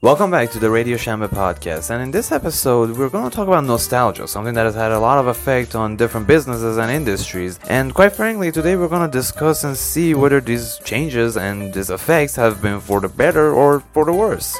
Welcome back to the Radio Shamba podcast, and in this episode, we're going to talk about nostalgia, something that has had a lot of effect on different businesses and industries. And quite frankly, today we're going to discuss and see whether these changes and these effects have been for the better or for the worse.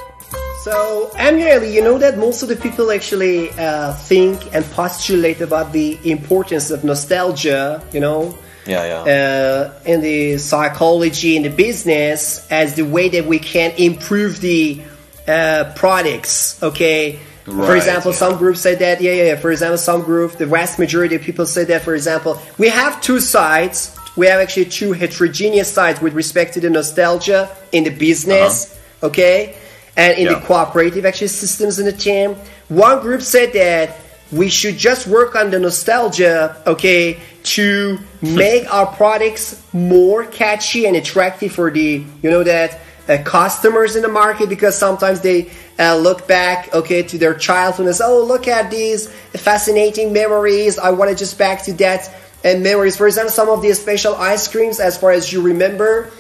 So, Emily, you know that most of the people actually uh, think and postulate about the importance of nostalgia, you know, yeah, yeah. uh, in the psychology, in the business, as the way that we can improve the uh, products. Okay. Right, for example, yeah. some groups say that. Yeah, yeah, yeah. For example, some group, the vast majority of people say that. For example, we have two sides. We have actually two heterogeneous sides with respect to the nostalgia in the business. Okay. And in the Uh-huh. Cooperative actually systems in the team. One group said that we should just work on the nostalgia, okay, to make our products more catchy and attractive for the, you know, that uh, customers in the market because sometimes they uh, look back, okay, to their childhood and say, oh, look at these fascinating memories. I want to just back to that and memories. For example, some of the special ice creams, as far as you remember.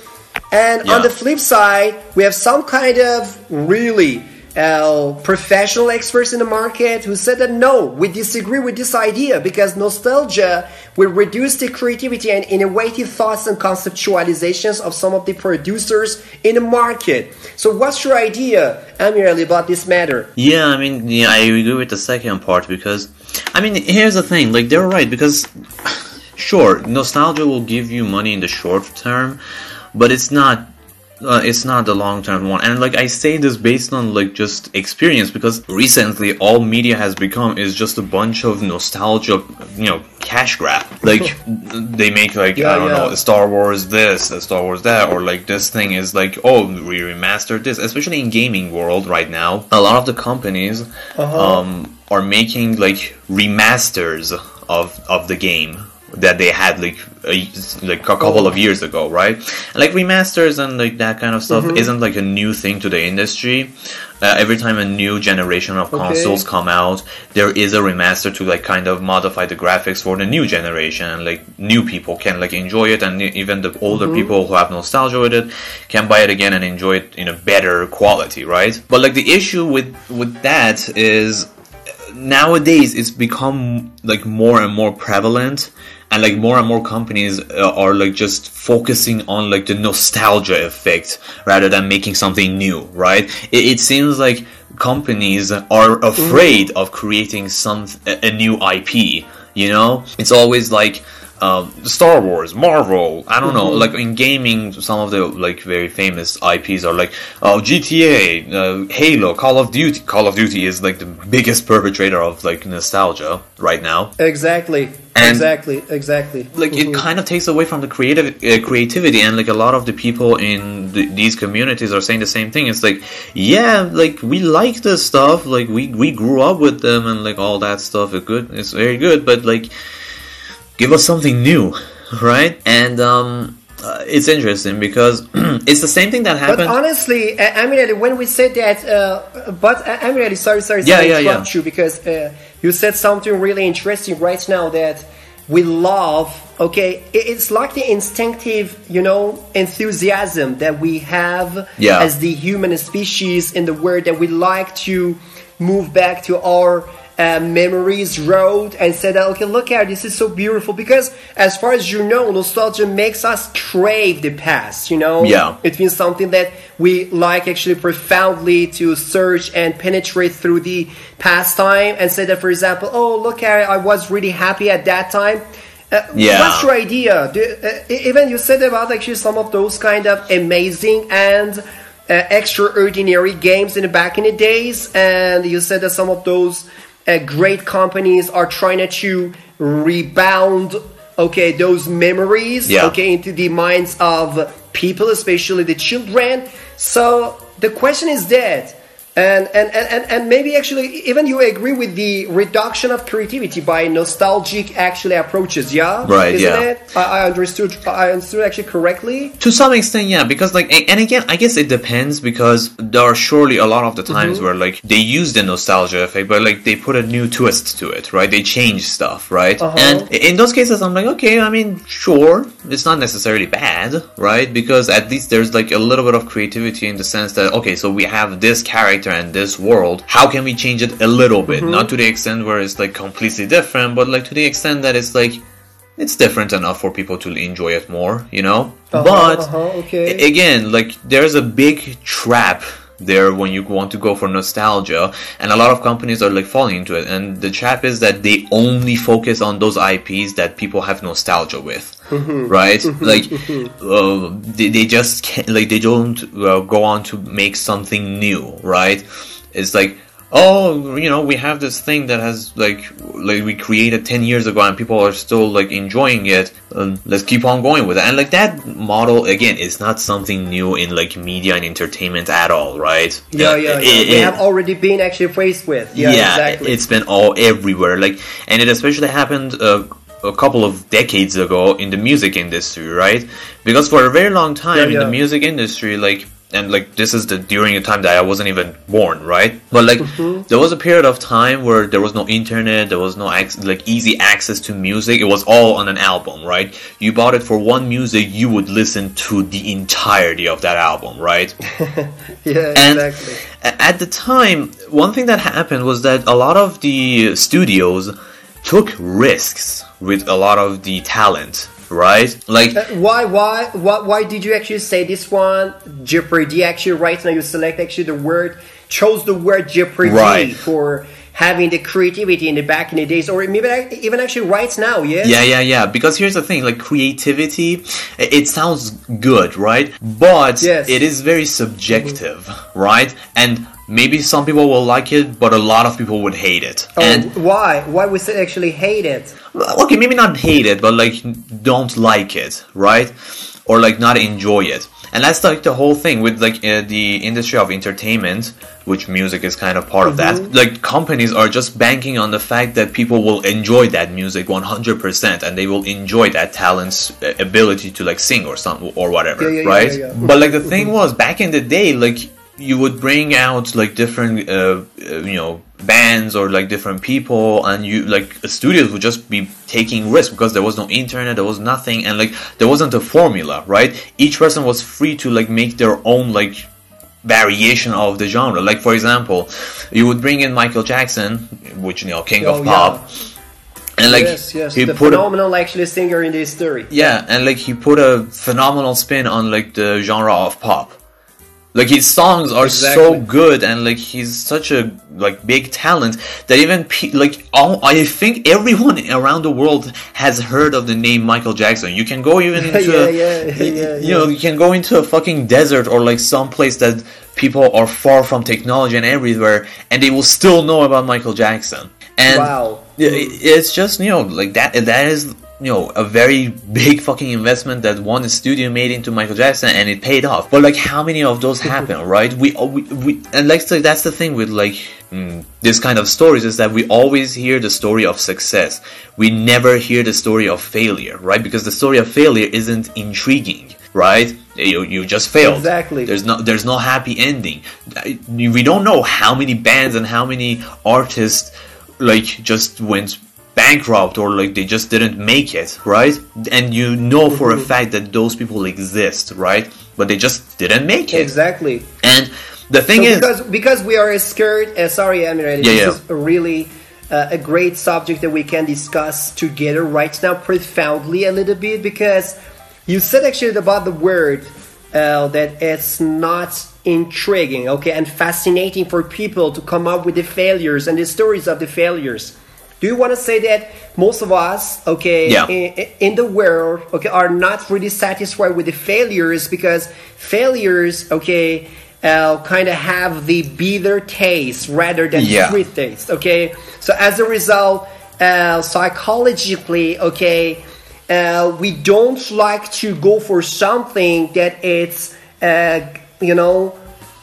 And on the flip side, we have some kind of really uh, professional experts in the market who said that no, we disagree with this idea because nostalgia will reduce the creativity and innovative thoughts and conceptualizations of some of the producers in the market. So, what's your idea, Amir, Ali, about this matter? Yeah, I mean, yeah, I agree with the second part because, I mean, here's the thing. Like, they're right because, sure, nostalgia will give you money in the short term, but it's not. Uh, it's not the long term one, and like I say this based on like just experience because recently all media has become is just a bunch of nostalgia, you know, cash grab. Like they make like Yeah, I don't yeah. know, Star Wars this, uh, Star Wars that, or like this thing is like, oh, we remastered this. Especially in gaming world right now, a lot of the companies um, are making like remasters of of the game that they had like a, like a couple of years ago, right? Like remasters and like that kind of stuff mm-hmm. isn't like a new thing to the industry. Uh, every time a new generation of consoles come out, there is a remaster to like kind of modify the graphics for the new generation, and like new people can like enjoy it, and even the older mm-hmm. people who have nostalgia with it can buy it again and enjoy it in a better quality, right? But like the issue with with that is uh, nowadays it's become like more and more prevalent and like more and more companies uh, are like just focusing on like the nostalgia effect rather than making something new right? It, it seems like companies are afraid of creating some a, a new ip you know? It's always like um, Star Wars, Marvel, I don't know. Like in gaming, some of the like very famous IPs are like oh GTA, uh, Halo, Call of Duty. Call of Duty is like the biggest perpetrator of like nostalgia right now. Exactly. And- exactly. Exactly. Like it kind of takes away from the creative uh, creativity, and like a lot of the people in the, these communities are saying the same thing. It's like, yeah, like we like this stuff, like we we grew up with them, and like all that stuff is good. It's very good, but like give us something new, right? And um, uh, it's interesting because it's the same thing that happens But honestly, uh, Amir, when we said that, uh, but uh, Amir, sorry, sorry, Yeah, sorry yeah, to yeah. interrupt you because uh, you said something really interesting right now that we love. Okay, it's like the instinctive, you know, enthusiasm that we have Yeah. as the human species in the world that we like to move back to our uh, memories road and said that okay look at this is so beautiful because as far as you know nostalgia makes us crave the past you know Yeah. it means something that we like actually profoundly to search and penetrate through the past time and say that for example oh look at it i was really happy at that time uh, Yeah. what's your idea Do, uh, even you said about actually some of those kind of amazing and uh, extraordinary games in the back in the days and you said that some of those uh, great companies are trying to rebound okay those memories Yeah. okay into the minds of people especially the children so the question is that And, and, and, and, maybe actually even you agree with the reduction of creativity by nostalgic actually approaches, yeah? Right, Isn't yeah. it? I, I understood I understood actually correctly. To some extent, yeah, because like, and again, I guess it depends because there are surely a lot of the times where like they use the nostalgia effect, but like they put a new twist to it, right? They change stuff, right? Uh-huh. And in those cases, I'm like, okay, I mean, sure, it's not necessarily bad, right? Because at least there's like a little bit of creativity in the sense that okay, so we have this character and this world. How can we change it a little bit? Not to the extent where it's like completely different, but like to the extent that it's like it's different enough for people to enjoy it more, you know? Uh-huh, but uh-huh, okay. again, like there's a big trap there when you want to go for nostalgia and a lot of companies are like falling into it. And the trap is that they only focus on those IPs that people have nostalgia with. Mm-hmm. right? Like uh, they, they just can't like they don't uh, go on to make something new right? It's like oh you know we have this thing that has like like we created 10 years ago and people are still like enjoying it um, let's keep on going with it and like that model again is not something new in like media and entertainment at all right Yeah, Uh, yeah, yeah. it- they it- have already been actually faced with. Yeah, exactly. it's been all everywhere. Like, and it especially happened uh, a couple of decades ago in the music industry, right? Because for a very long time Yeah, in the music industry, like, and like this is the during a time that I wasn't even born, right? But like, Mm-hmm. there was a period of time where there was no internet, there was no ac- like easy access to music. It was all on an album, right? You bought it for one music, you would listen to the entirety of that album, right? yeah, And exactly. at the time, one thing that happened was that a lot of the studios took risks with a lot of the talent, right? Like, Uh, why, why, why, why did you actually say this one? Jeopardy. Actually, right now you select actually the word, chose the word Jeopardy Right. for having the creativity in the back in the days, or maybe even actually right now. Yeah. yeah, yeah, yeah. Because here's the thing: like creativity, it sounds good, right? But Yes. it is very subjective, right? And maybe some people will like it, but a lot of people would hate it. Oh, and why? Why we say actually hate it? okay, maybe not hate it, but like don't like it, right? Or like not enjoy it. And that's like the whole thing with like uh, the industry of entertainment, which music is kind of part of that. Like companies are just banking on the fact that people will enjoy that music 100% and they will enjoy that talent's uh, ability to like sing or something or whatever, Yeah, yeah, right? yeah. But like the thing was back in the day, like you would bring out like different, uh, uh, you know, bands or like different people, and you like studios would just be taking risks because there was no internet, there was nothing, and like there wasn't a formula, right? Each person was free to like make their own like variation of the genre. Like for example, you would bring in Michael Jackson, which you know, king Oh, of pop, and like yes, yes. he the put a, phenomenal actually singer in the history. yeah, and like he put a phenomenal spin on like the genre of pop. Like his songs are so good, and like he's such a like big talent that even pe- like all I think everyone around the world has heard of the name Michael Jackson. You can go even into Yeah, a- yeah, yeah, you know you can go into a fucking desert or like some place that people are far from technology and everywhere, and they will still know about Michael Jackson. And Wow. yeah, it's just you know like that. That is you know a very big fucking investment that one studio made into Michael Jackson, and it paid off. But like, how many of those happen, right? We, we, we and like so that's the thing with like mm, this kind of stories is that we always hear the story of success. We never hear the story of failure, right? Because the story of failure isn't intriguing. Right, you, you just failed. Exactly. There's no there's no happy ending. We don't know how many bands and how many artists like just went bankrupt or like they just didn't make it, right? And you know for Mm-hmm. a fact that those people exist, right? But they just didn't make it. Exactly. And the thing So is, because because we are scared. Uh, sorry, Amir. Yeah, this yeah. is really uh, a great subject that we can discuss together right now, profoundly a little bit. Because you said actually about the word uh, that it's not intriguing, okay, and fascinating for people to come up with the failures and the stories of the failures. Do you want to say that most of us, okay, Yeah. in, in the world, okay, are not really satisfied with the failures because failures, okay, uh, kind of have the bitter taste rather than Yeah. sweet taste, okay. So as a result, uh, psychologically, okay, uh, we don't like to go for something that it's, uh, you know,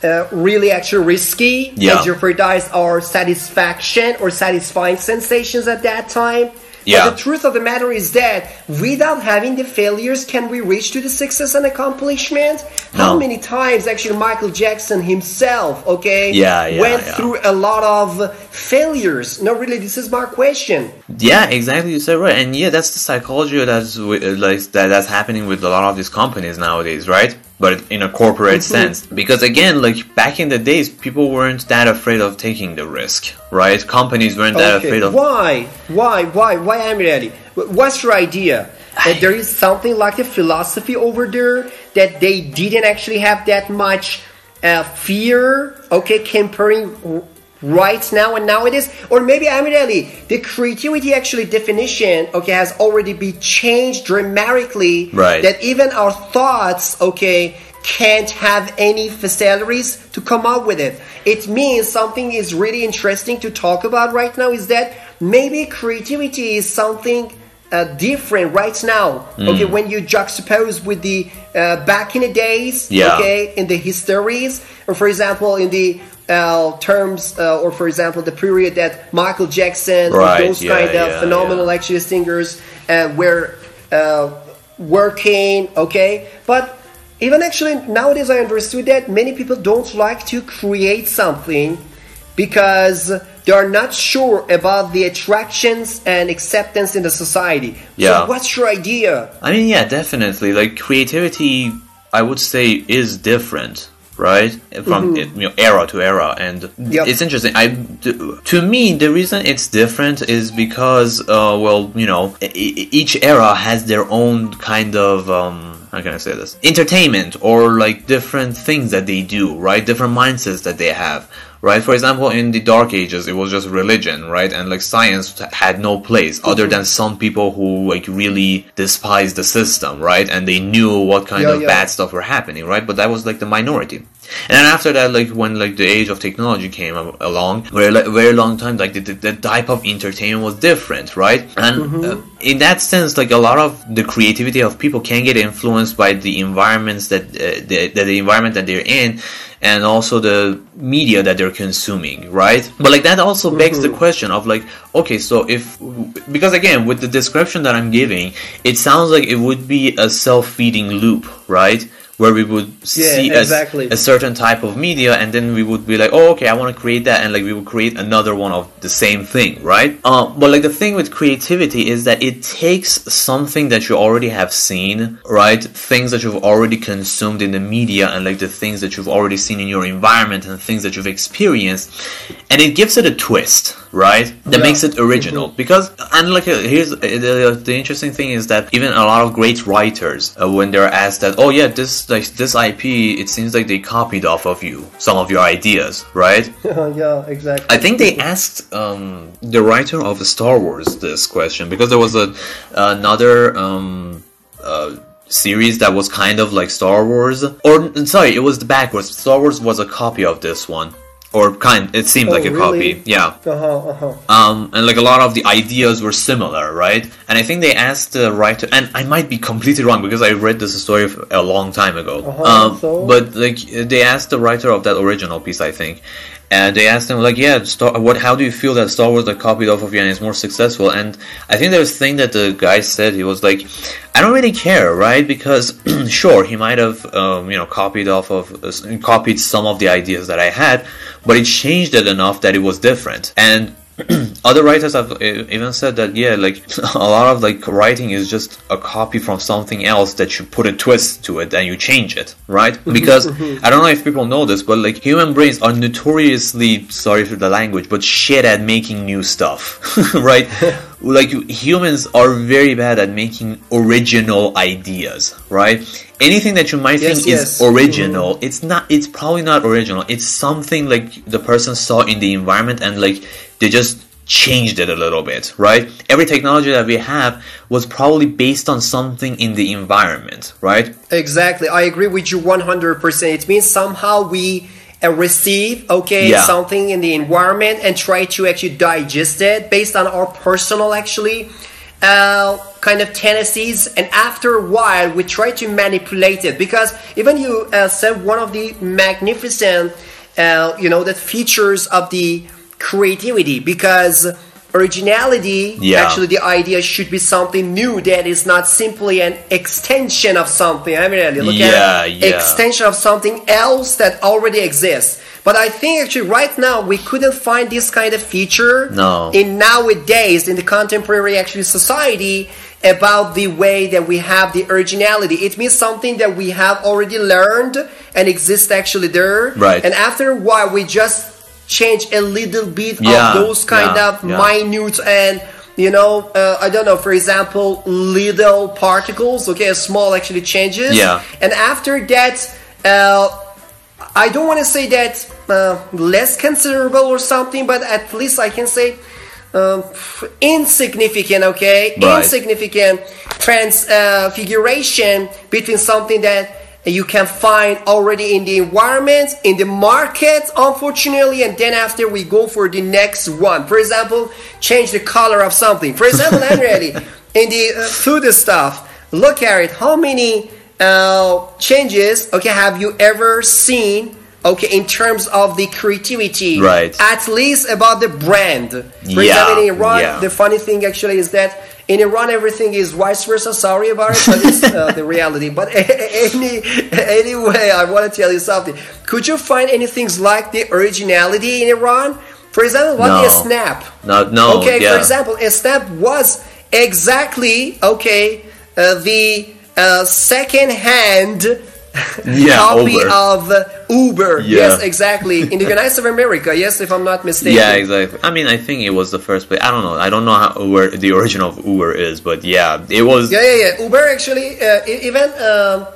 uh, really actually risky Yeah. and jeopardize our satisfaction or satisfying sensations at that time. Yeah. But the truth of the matter is that without having the failures, can we reach to the success and accomplishment? How many times actually Michael Jackson himself, okay, Yeah, yeah, went yeah. through a lot of failures? No, really, this is my question. Yeah, exactly. You said right, and yeah, that's the psychology that's like that that's happening with a lot of these companies nowadays, right? But in a corporate Mm-hmm. sense, because again, like back in the days, people weren't that afraid of taking the risk, right? Companies weren't that afraid of. why, why, why, why Amir Ali? What's your idea? That there is something like a philosophy over there that they didn't actually have that much uh, fear, okay, comparing right now and nowadays, or maybe Amir Ali, the creativity actually definition, okay, has already been changed dramatically. Right. That even our thoughts, okay, can't have any facilities to come up with it. It means something is really interesting to talk about right now is that maybe creativity is something uh, different right now. Hmm. Okay, when you juxtapose with the uh, back in the days, Yeah. okay, in the histories, or for example, in the uh, terms, uh, or for example, the period that Michael Jackson, or Right, those yeah, kind of yeah, phenomenal yeah. actually singers uh, were uh, working, okay, but even actually nowadays I understood that many people don't like to create something because they are not sure about the attractions and acceptance in the society. Yeah. So what's your idea? I mean, yeah, definitely. Like creativity, I would say, is different, right? From you know, era to era, and Mm-hmm. Yep. it's interesting. I, to me, the reason it's different is because, uh, well, you know, each era has their own kind of. Um, how can I say this? Entertainment or like different things that they do, right? Different mindsets that they have, right? For example, in the Dark Ages, it was just religion, right? And like science had no place other than some people who like really despised the system, right? And they knew what kind Yeah, of yeah. bad stuff were happening, right? But that was like the minority. And then after that, like when like the age of technology came along, very like, very long time, like the, the, type of entertainment was different, right? And Mm-hmm. uh, in that sense, like a lot of the creativity of people can get influenced by the environments that uh, the, the the environment that they're in, and also the media that they're consuming, right? But like that also begs Mm-hmm. the question of like, okay, so if because again with the description that I'm giving, it sounds like it would be a self-feeding loop, right? Where we would Yeah, see a- exactly. a certain type of media and then we would be like oh okay i want to create that and like we would create another one of the same thing right? Uh, but like the thing with creativity is that it takes something that you already have seen right? Things that you've already consumed in the media and like the things that you've already seen in your environment and things that you've experienced and it gives it a twist right? That Yeah. makes it original. Because and like uh, here's uh, the, the interesting thing is that even a lot of great writers uh, when they're asked that oh yeah this like this ip it seems like they copied off of you some of your ideas right? Yeah, exactly. i think they asked um, the writer of star wars this question because there was a another um, uh, series that was kind of like star wars or sorry it was the backwards. Star wars was a copy of this one or kind it seemed Oh, like a really? copy yeah Uh-huh, uh-huh. um, and like a lot of the ideas were similar, right? And I think they asked the writer, and I might be completely wrong because I read this story a long time ago. Uh-huh, um, so? But like they asked the writer of that original piece, I think, and they asked him like, "Yeah, Star, what? How do you feel that Star Wars like copied off of you and is more successful?" And I think there's a thing that the guy said. He was like, "I don't really care, right? Because sure, he might have um, you know copied off of uh, copied some of the ideas that I had, but it changed it enough that it was different and." other writers have even said that yeah like a lot of like writing is just a copy from something else that you put a twist to it and you change it right? Mm-hmm, because mm-hmm. i don't know if people know this but like human brains are notoriously sorry for the language but shit at making new stuff right? Like humans are very bad at making original ideas right? Anything that you might Yes, think yes. is original mm-hmm. it's not it's probably not original. It's something like the person saw in the environment and like they just changed it a little bit right every technology that we have was probably based on something in the environment right Exactly. I agree with you 100%. It means somehow we uh, receive, okay, Yeah. something in the environment and try to actually digest it based on our personal, actually, uh, kind of tendencies, and after a while, we try to manipulate it because even you uh, said one of the magnificent, uh, you know, the features of the creativity because originality Yeah. actually the idea should be something new that is not simply an extension of something i mean really look Yeah, at yeah. extension of something else that already exists but i think actually right now we couldn't find this kind of feature No. in nowadays in the contemporary actually society about the way that we have the originality it means something that we have already learned and exists actually there Right. and after a while we just change a little bit Yeah, of those kind yeah, of yeah. minute and you know uh, i don't know for example little particles okay small actually changes Yeah. and after that uh, i don't want to say that uh, less considerable or something but at least i can say um, insignificant okay Right. insignificant transfiguration between something that you can find already in the environment in the market unfortunately and then after we go for the next one. For example change the color of something. For example Henriette, in the uh, food stuff look at it. How many uh, changes okay have you ever seen okay in terms of the creativity? Right. at least about the brand. For Yeah, example in iran yeah. the funny thing actually is that in Iran everything is vice versa. Sorry about it, but it's uh, the reality. But any anyway, I want to tell you something. Could you find anything like the originality in Iran? For example, what No. is Snapp? No, no, Okay, yeah. for example, a Snapp was exactly okay uh, the uh, second-hand Yeah, copy Uber. of Uber. Yeah. Yes, exactly. In the United States of America. Yes, if I'm not mistaken. Yeah, exactly. I mean, I think it was the first place. I don't know. I don't know how, where the origin of Uber is, but yeah, it was. Yeah, yeah, yeah. Uber actually, uh, even um,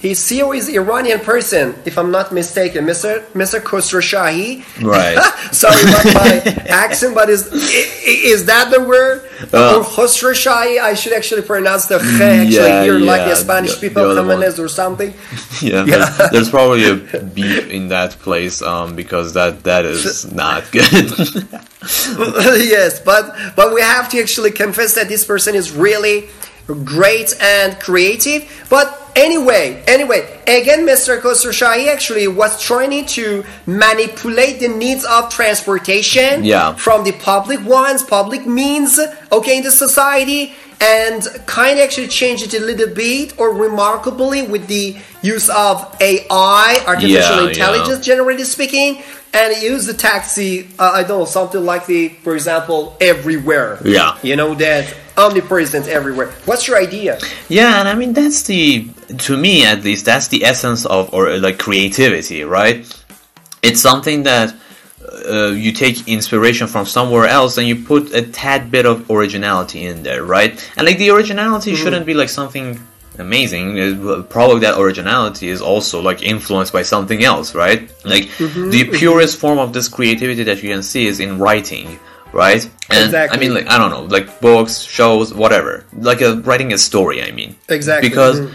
his CEO is Iranian person, if I'm not mistaken, Mr. Mr. Khosrowshahi. Right. Sorry about my accent, but is is that the word? Uh, or Khosrowshahi? I should actually pronounce the kh actually Yeah, here, like the Spanish the- people. Jimenez or something. Yeah, There's, there's probably a beep in that place um, because that that is not good. yes, but but we have to actually confess that this person is really great and creative. But anyway, anyway, again, Mr. Khosrowshahi actually was trying to manipulate the needs of transportation Yeah. from the public ones, public means, okay, in the society. And kind of actually change it a little bit or remarkably with the use of AI, artificial Yeah, yeah. intelligence, generally speaking, and use the taxi. Uh, I don't know something like the, for example, everywhere. Yeah. you know that omnipresent everywhere. What's your idea? yeah, and I mean that's the to me at least that's the essence of or uh, like creativity, right? It's something that uh, uh, you take inspiration from somewhere else and you put a tad bit of originality in there, right? And like the originality mm-hmm. shouldn't be like something amazing. Uh, Probably that originality is also like influenced by something else, right? Like mm-hmm. the mm-hmm. purest form of this creativity that you can see is in writing. Right, and Exactly. I mean, like I don't know, like books, shows, whatever. Like a, writing a story. I mean, Exactly. because Mhm.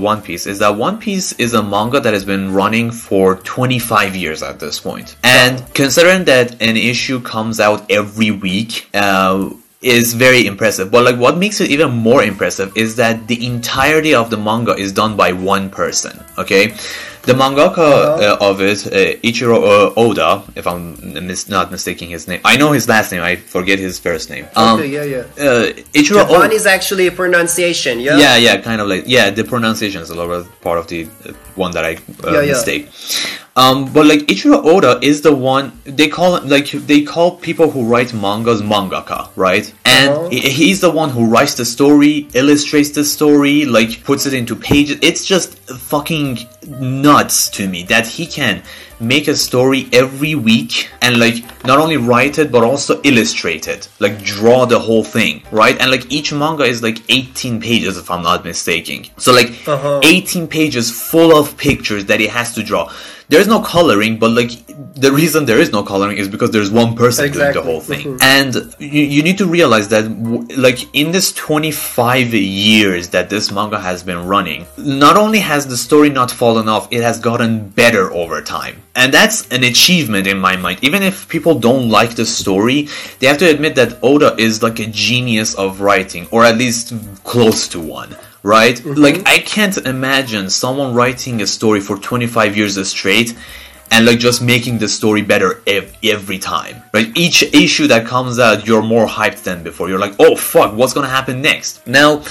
One Piece is that One Piece is a manga that has been running for 25 years at this point. And considering that an issue comes out every week, uh, is very impressive. But like what makes it even more impressive is that the entirety of the manga is done by one person. Okay, the mangaka uh, of it, uh, Ichiro uh, Oda, if I'm mis- not mistaking his name, I know his last name. I forget his first name. Um, okay, yeah, yeah. uh, Ichiro Japan Oda. is actually a pronunciation, yeah? Yeah, yeah, kind of like yeah. The pronunciation is a little bit part of the uh, one that I uh, Yeah, yeah. mistake. Um, but like Ichiro Oda is the one they call like they call people who write mangas mangaka, right? And Uh-huh. he's the one who writes the story, illustrates the story, like puts it into pages. It's just fucking nuts to me that he can make a story every week and like not only write it but also illustrate it. Like draw the whole thing right? And like each manga is like 18 pages if i'm not mistaken so like Uh-huh. 18 pages full of pictures that he has to draw there's no coloring but like the reason there is no coloring is because there's one person doing the whole thing. Mhm. and you, you need to realize that like in this 25 years that this manga has been running not only has the story not fallen off it has gotten better over time. And that's an achievement in my mind. Even if people don't like the story they have to admit that oda is like a genius of writing or at least close to one right? Like i can't imagine someone writing a story for 25 years straight and like just making the story better ev- every time right? Each issue that comes out you're more hyped than before. You're like oh fuck what's gonna happen next? Now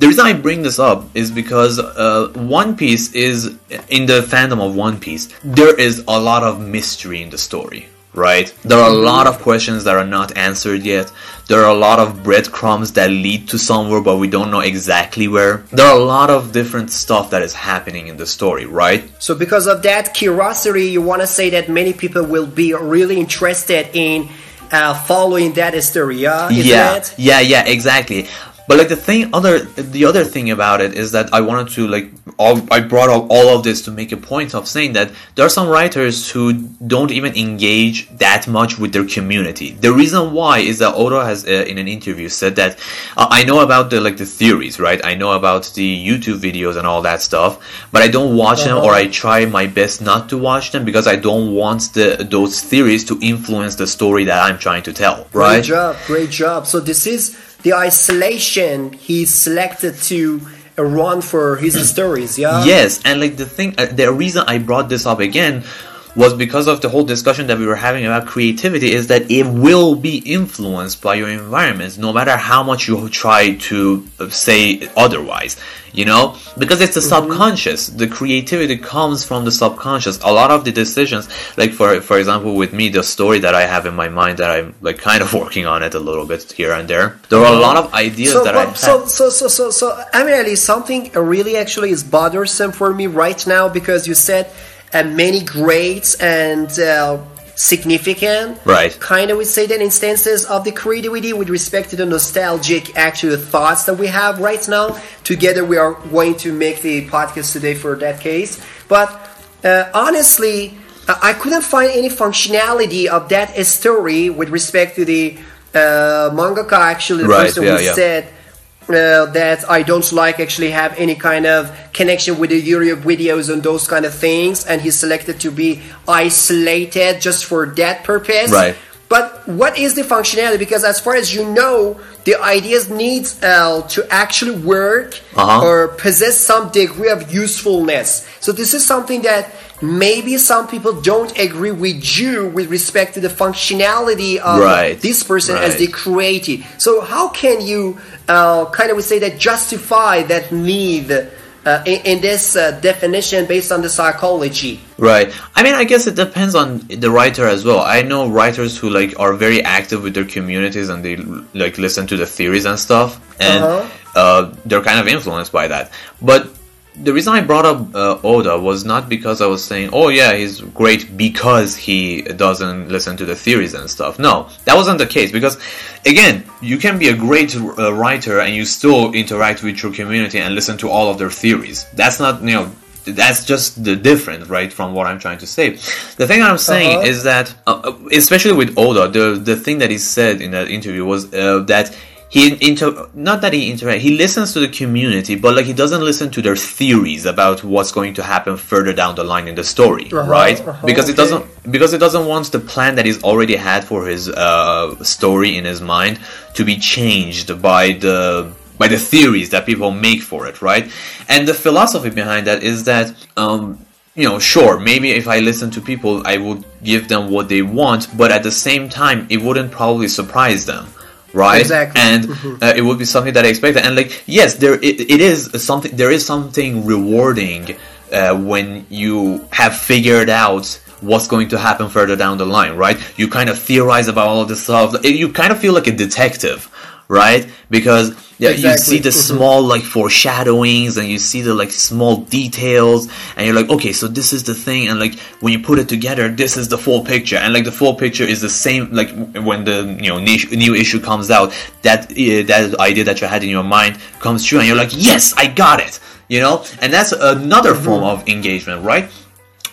the reason I bring this up is because uh, One Piece is in the fandom of One Piece. There is a lot of mystery in the story, right? There are a lot of questions that are not answered yet. There are a lot of breadcrumbs that lead to somewhere, but we don't know exactly where. There are a lot of different stuff that is happening in the story, right? So because of that curiosity, you want to say that many people will be really interested in uh, following that story, yeah? Yeah, that? yeah, yeah, exactly. But like the thing, other the other thing about it is that I wanted to like all, I brought up all of this to make a point of saying that there are some writers who don't even engage that much with their community. The reason why is that Oda has uh, in an interview said that uh, I know about the like the theories, right? I know about the YouTube videos and all that stuff, but I don't watch them or I try my best not to watch them because I don't want the those theories to influence the story that I'm trying to tell, right? Great job, great job. So this is the isolation he selected to run for his stories, yeah? Yes, and like the thing, uh, the reason I brought this up again was because of the whole discussion that we were having about creativity is that it will be influenced by your environment no matter how much you try to say otherwise you know? Because it's the mm-hmm. subconscious. The creativity comes from the subconscious. A lot of the decisions like for for example with me the story that i have in my mind that i'm like kind of working on it a little bit here and there. There are a lot of ideas So, that i but- have. so, so, so, so, so, I mean, Ali, something really actually is bothersome for me right now because you said uh, many great and uh, significant, Right. Kind of, we say that instances of the creativity with respect to the nostalgic actual thoughts that we have right now. Together, we are going to make the podcast today for that case. But uh, honestly, I I couldn't find any functionality of that story with respect to the uh, mangaka. Actually, the Right, person yeah, who yeah. said uh, that I don't like actually have any kind of connection with the YouTube videos and those kind of things, and he selected to be isolated just for that purpose. Right. But what is the functionality? Because as far as you know, the ideas needs uh, to actually work Uh-huh. or possess some degree of usefulness. So this is something that maybe some people don't agree with you with respect to the functionality of Right. this person as Right. they created. So how can you uh, kind of would say that justify that need uh, in, in this uh, definition based on the psychology? Right. I mean, I guess it depends on the writer as well. I know writers who like are very active with their communities and they like listen to the theories and stuff, and Uh-huh. uh they're kind of influenced by that. But the reason I brought up uh, Oda was not because I was saying, "Oh yeah, he's great because he doesn't listen to the theories and stuff." No, that wasn't the case. Because again, you can be a great uh, writer and you still interact with your community and listen to all of their theories. That's not you know that's just the difference, right, from what I'm trying to say. The thing I'm saying Uh-huh. is that, uh, especially with Oda, the the thing that he said in that interview was uh, that he inter not that he interact he listens to the community, but like he doesn't listen to their theories about what's going to happen further down the line in the story, Uh-huh, right? uh-huh, because it doesn't because it doesn't want the plan that he's already had for his uh, story in his mind to be changed by the by the theories that people make for it, right? And the philosophy behind that is that um, you know, sure, maybe if I listen to people, I would give them what they want, but at the same time, it wouldn't probably surprise them, right? Exactly. And Mm-hmm. uh, it would be something that I expected. And like, yes, there it, it is something. There is something rewarding uh, when you have figured out what's going to happen further down the line, right? You kind of theorize about all of this stuff. You kind of feel like a detective, right? Because yeah, you see the small like foreshadowings and you see the like small details and you're like okay so this is the thing and like when you put it together this is the full picture. And like the full picture is the same like when the you know new, new issue comes out that uh, that idea that you had in your mind comes true and you're like yes i got it you know? And that's another form of engagement right?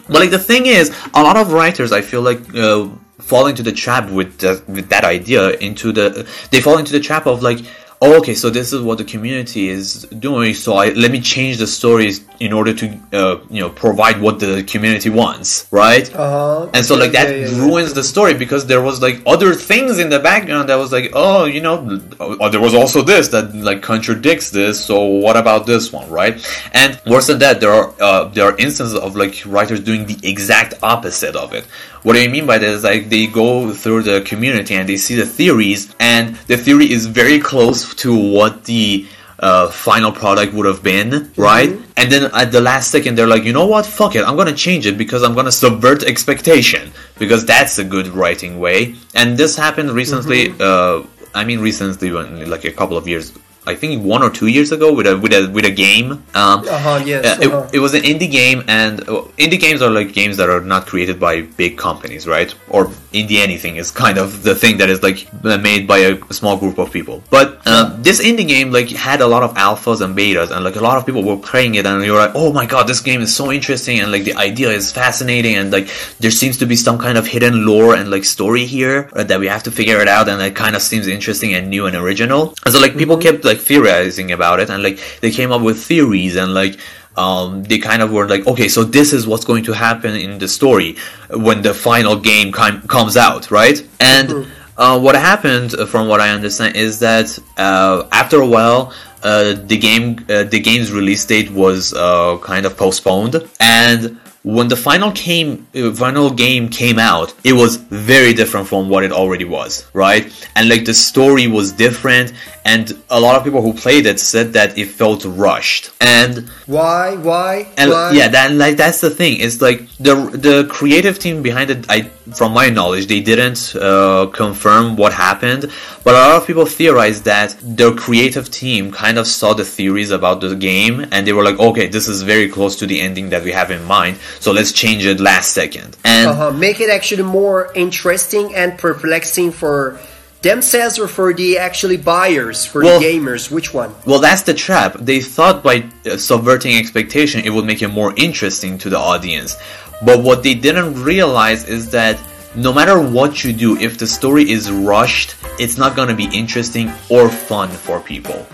But like the thing is, a lot of writers, I feel like, uh, fall into the trap with the, with that idea. Into the they fall into the trap of like, oh, okay, so this is what the community is doing. So I let me change the stories in order to uh, you know provide what the community wants, right? Uh-huh. And so like that Yeah, yeah, yeah. ruins the story because there was like other things in the background that was like, oh, you know, oh, there was also this that like contradicts this. So what about this one, right? And worse than that, there are uh, there are instances of like writers doing the exact opposite of it. What do I mean by this? Like they go through the community and they see the theories, and the theory is very close to what the uh, final product would have been, right? And then at the last second, they're like, you know what? Fuck it. I'm gonna change it because I'm gonna subvert expectation because that's a good writing way. And this happened recently. Uh, I mean, recently, like a couple of years. I think one or two years ago with a with a with a game. Um, Uh-huh, yes, uh, it, uh-huh. it was an indie game, and uh, indie games are like games that are not created by big companies, right? Or indie anything is kind of the thing that is like made by a small group of people. But uh, this indie game like had a lot of alphas and betas, and like a lot of people were playing it, and you're like, oh my god, this game is so interesting, and like the idea is fascinating, and like there seems to be some kind of hidden lore and like story here uh, that we have to figure it out, and it kind of seems interesting and new and original. And so like people kept like theorizing about it, and like they came up with theories and like um, they kind of were like, okay, so this is what's going to happen in the story when the final game com- comes out, right? And uh, what happened, uh, from what I understand, is that uh, after a while, uh, the game, uh, the game's release date was uh, kind of postponed, and when the final came, uh, final game came out, it was very different from what it already was, right? And like the story was different, and a lot of people who played it said that it felt rushed, and Why? Why? and Why? yeah, that like that's the thing. It's like the the creative team behind it. I, from my knowledge, they didn't uh, confirm what happened, but a lot of people theorize that the creative team kind of saw the theories about the game, and they were like, okay, this is very close to the ending that we have in mind, so let's change it last second. And Uh-huh. Make it actually more interesting and perplexing for themselves were for the actually buyers, for Well- the gamers. Which one? Well, that's the trap. They thought by uh, subverting expectation, it would make it more interesting to the audience. But what they didn't realize is that no matter what you do, if the story is rushed, it's not gonna be interesting or fun for people.